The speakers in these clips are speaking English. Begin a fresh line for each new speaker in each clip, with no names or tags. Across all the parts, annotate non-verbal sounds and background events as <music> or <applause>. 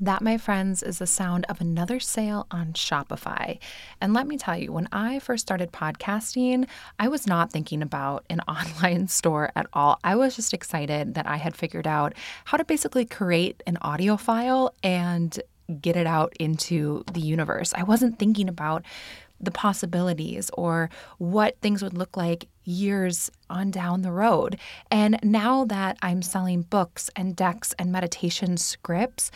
That, my friends, is the sound of another sale on Shopify. And let me tell you, when I first started podcasting, I was not thinking about an <laughs> online store at all. I was just excited that I had figured out how to basically create an audio file and get it out into the universe. I wasn't thinking about the possibilities or what things would look like years on down the road. And now that I'm selling books and decks and meditation scripts,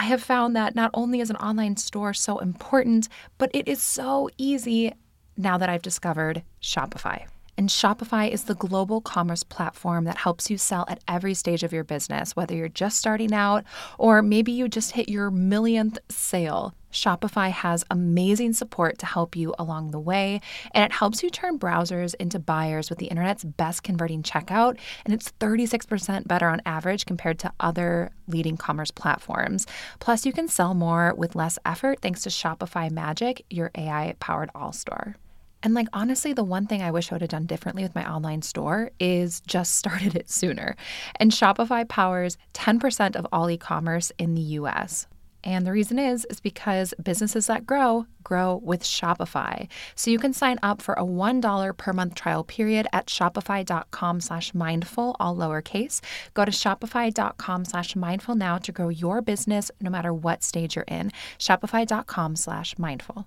I have found that not only is an online store so important, but it is so easy now that I've discovered Shopify. And Shopify is the global commerce platform that helps you sell at every stage of your business, whether you're just starting out or maybe you just hit your millionth sale. Shopify has amazing support to help you along the way, and it helps you turn browsers into buyers with the internet's best converting checkout, and it's 36% better on average compared to other leading commerce platforms. Plus, you can sell more with less effort thanks to Shopify Magic, your AI powered all store. And like honestly, the one thing I wish I would have done differently with my online store is just <laughs> started it sooner. And Shopify powers 10% of all e-commerce in the US. And the reason is is because businesses that grow grow with Shopify. So you can sign up for a $1 per month trial period at shopify.com slash mindful, all lowercase. Go to shopify.com slash mindful now to grow your business no matter what stage you're in. Shopify.com slash mindful.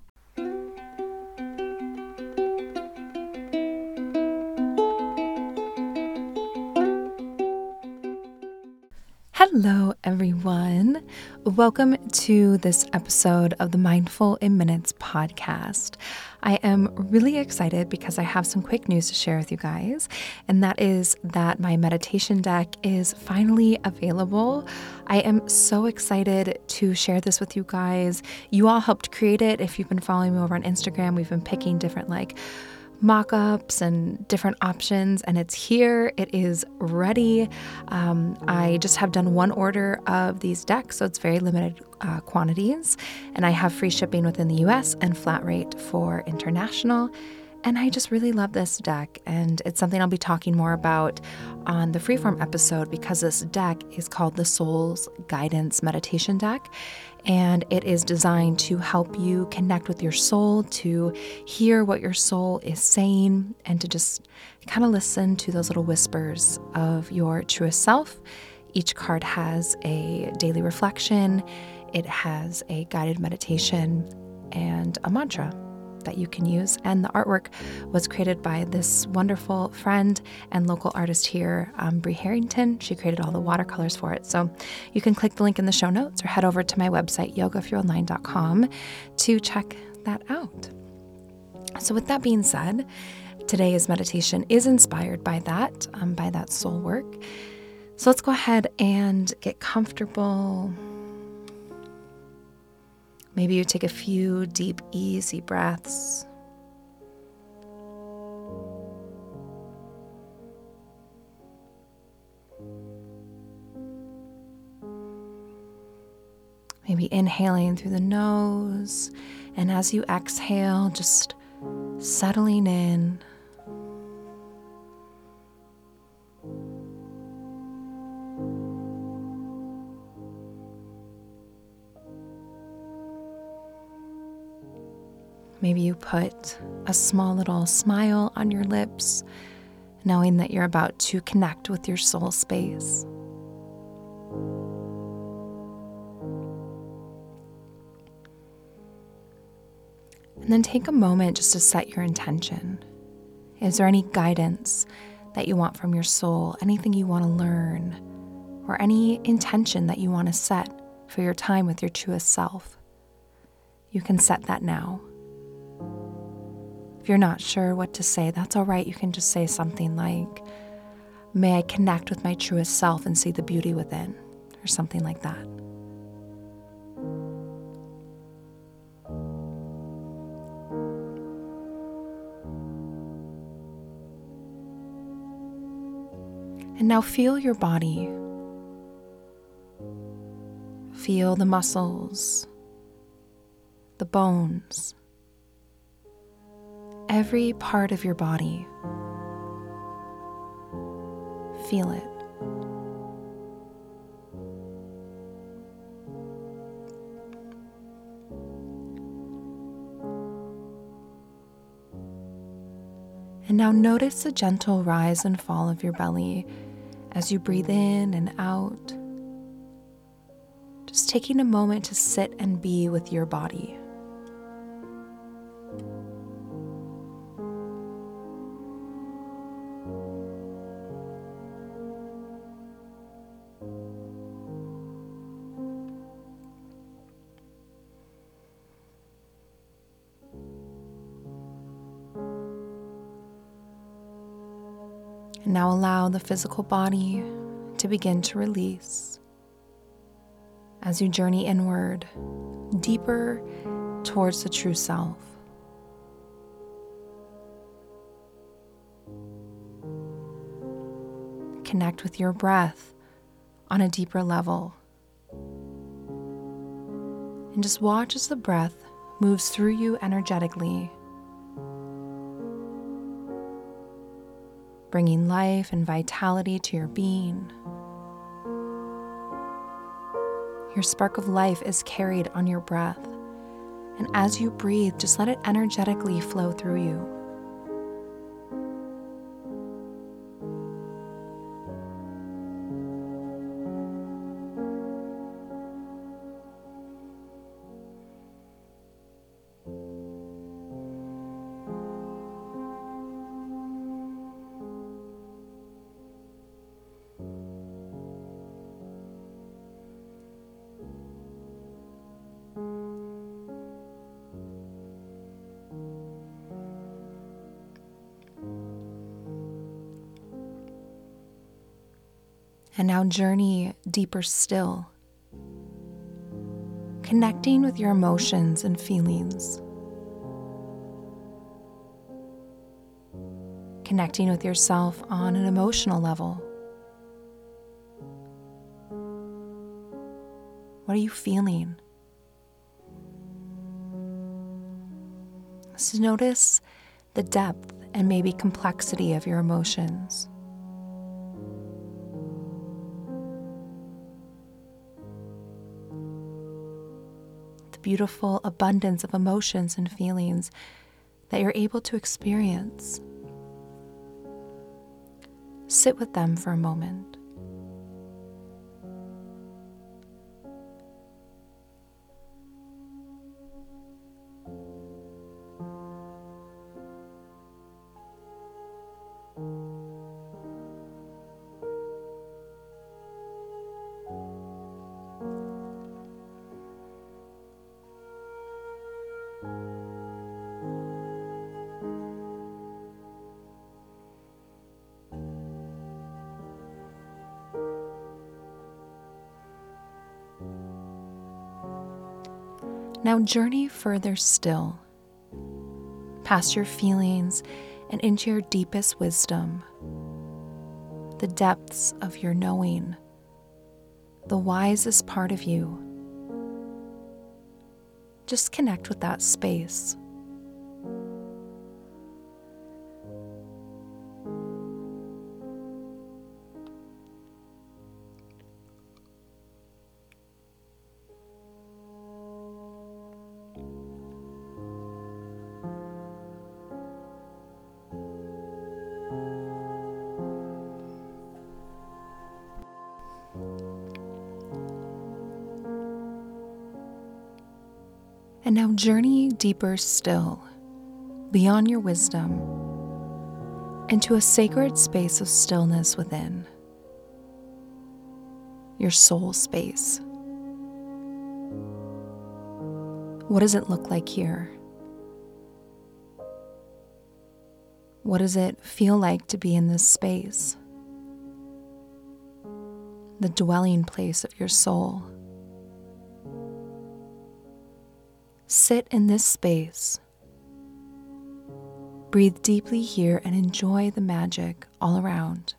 Hello, everyone. Welcome to this episode of the Mindful in Minutes podcast. I am really excited because I have some quick news to share with you guys, and that is that my meditation deck is finally available. I am so excited to share this with you guys. You all helped create it. If you've been following me over on Instagram, we've been picking different, like, mock ups and different options, and it's here. It is ready. Um, I just have done one order of these decks, so it's very limited uh, quantities, and I have free shipping within the US and flat rate for international. And I just really love this deck, and it's something I'll be talking more about on the freeform episode because this deck is called the Soul's Guidance Meditation Deck and it is designed to help you connect with your soul, to hear what your soul is saying, and to just kind of listen to those little whispers of your truest self. Each card has a daily reflection, it has a guided meditation, and a mantra that you can use. And the artwork was created by this wonderful friend and local artist here, um, Brie Harrington. She created all the watercolors for it. So you can click the link in the show notes or head over to my website, yogaforyouonline.com, to check that out. So, with that being said, today's meditation is inspired by that, um, by that soul work. So, let's go ahead and get comfortable Maybe you take a few deep, easy breaths. Maybe inhaling through the nose, and as you exhale, just settling in. Maybe you put a small little smile on your lips, knowing that you're about to connect with your soul space. And then take a moment just to set your intention. Is there any guidance that you want from your soul, anything you want to learn, or any intention that you want to set for your time with your truest self? You can set that now. If you're not sure what to say, that's all right. You can just say something like, May I connect with my truest self and see the beauty within, or something like that. And now feel your body. Feel the muscles, the bones every part of your body. Feel it. And now notice the gentle rise and fall of your belly as you breathe in and out. Just taking a moment to sit and be with your body. And now allow the physical body to begin to release as you journey inward, deeper towards the true self. Connect with your breath on a deeper level. And just watch as the breath moves through you energetically bringing life and vitality to your being. Your spark of life is carried on your breath, and as you breathe, just let it energetically flow through you. And now journey deeper still, connecting with your emotions and feelings, connecting with yourself on an emotional level. What are you feeling? So notice the depth and maybe complexity of your emotions. Beautiful abundance of emotions and feelings that you're able to experience. Sit with them for a moment. Now journey further still, past your feelings and into your deepest wisdom, the depths of your knowing, the wisest part of you. Just connect with that space. And now journey deeper still, beyond your wisdom, into a sacred space of stillness within, your soul space. What does it look like here? What does it feel like to be in this space? The dwelling place of your soul. Sit in this space. Breathe deeply here and enjoy the magic all around.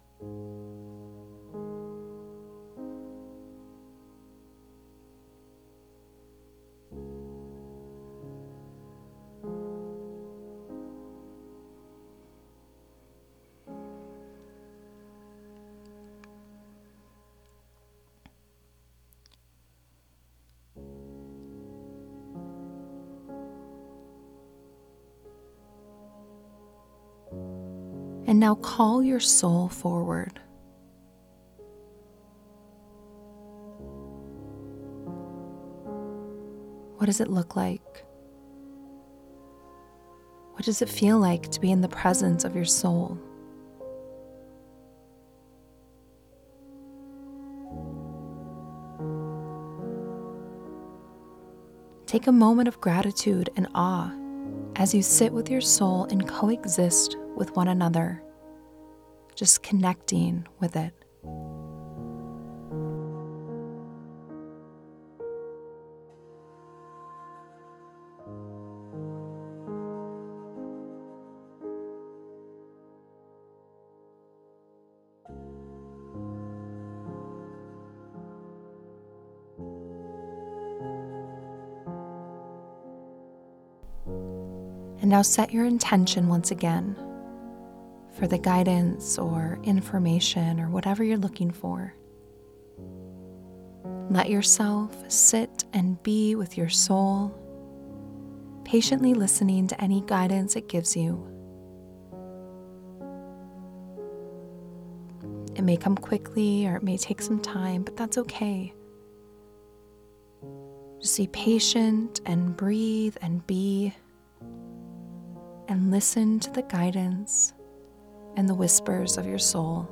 And now call your soul forward. What does it look like? What does it feel like to be in the presence of your soul? Take a moment of gratitude and awe as you sit with your soul and coexist with one another, just connecting with it. And now set your intention once again for the guidance or information or whatever you're looking for. Let yourself sit and be with your soul, patiently listening to any guidance it gives you. It may come quickly or it may take some time, but that's okay. Just be patient and breathe and be and listen to the guidance and the whispers of your soul.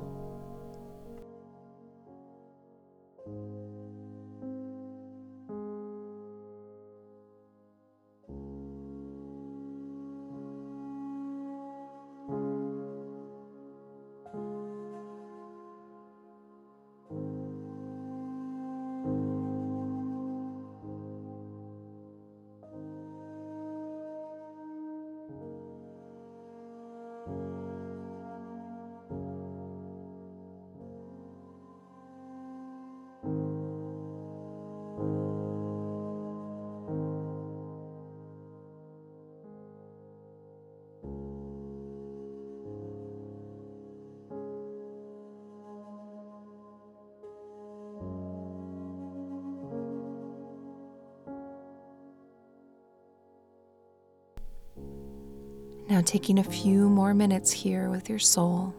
Now, taking a few more minutes here with your soul.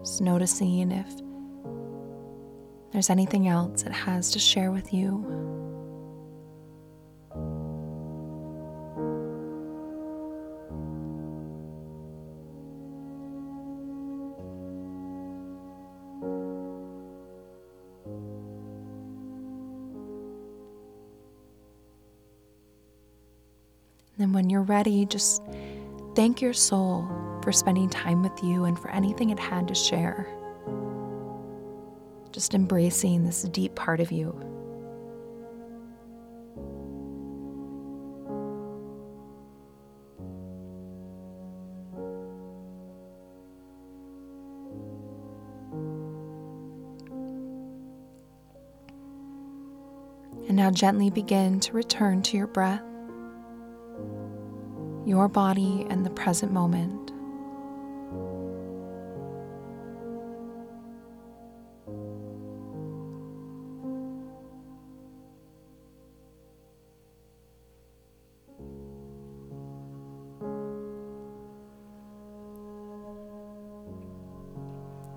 Just noticing if there's anything else it has to share with you. And when you're ready, just thank your soul for spending time with you and for anything it had to share. Just embracing this deep part of you. And now gently begin to return to your breath your body and the present moment.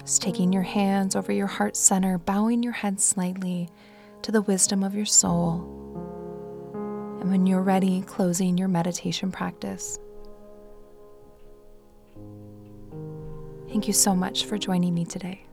Just taking your hands over your heart center, bowing your head slightly to the wisdom of your soul and when you're ready, closing your meditation practice. Thank you so much for joining me today.